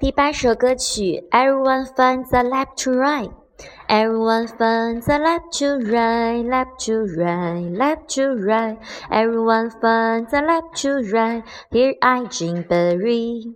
第八首歌曲，Everyone finds a lap to ride。Everyone finds a lap to ride, left to right, left to right. Everyone finds a lap to ride. Here I Jimberry.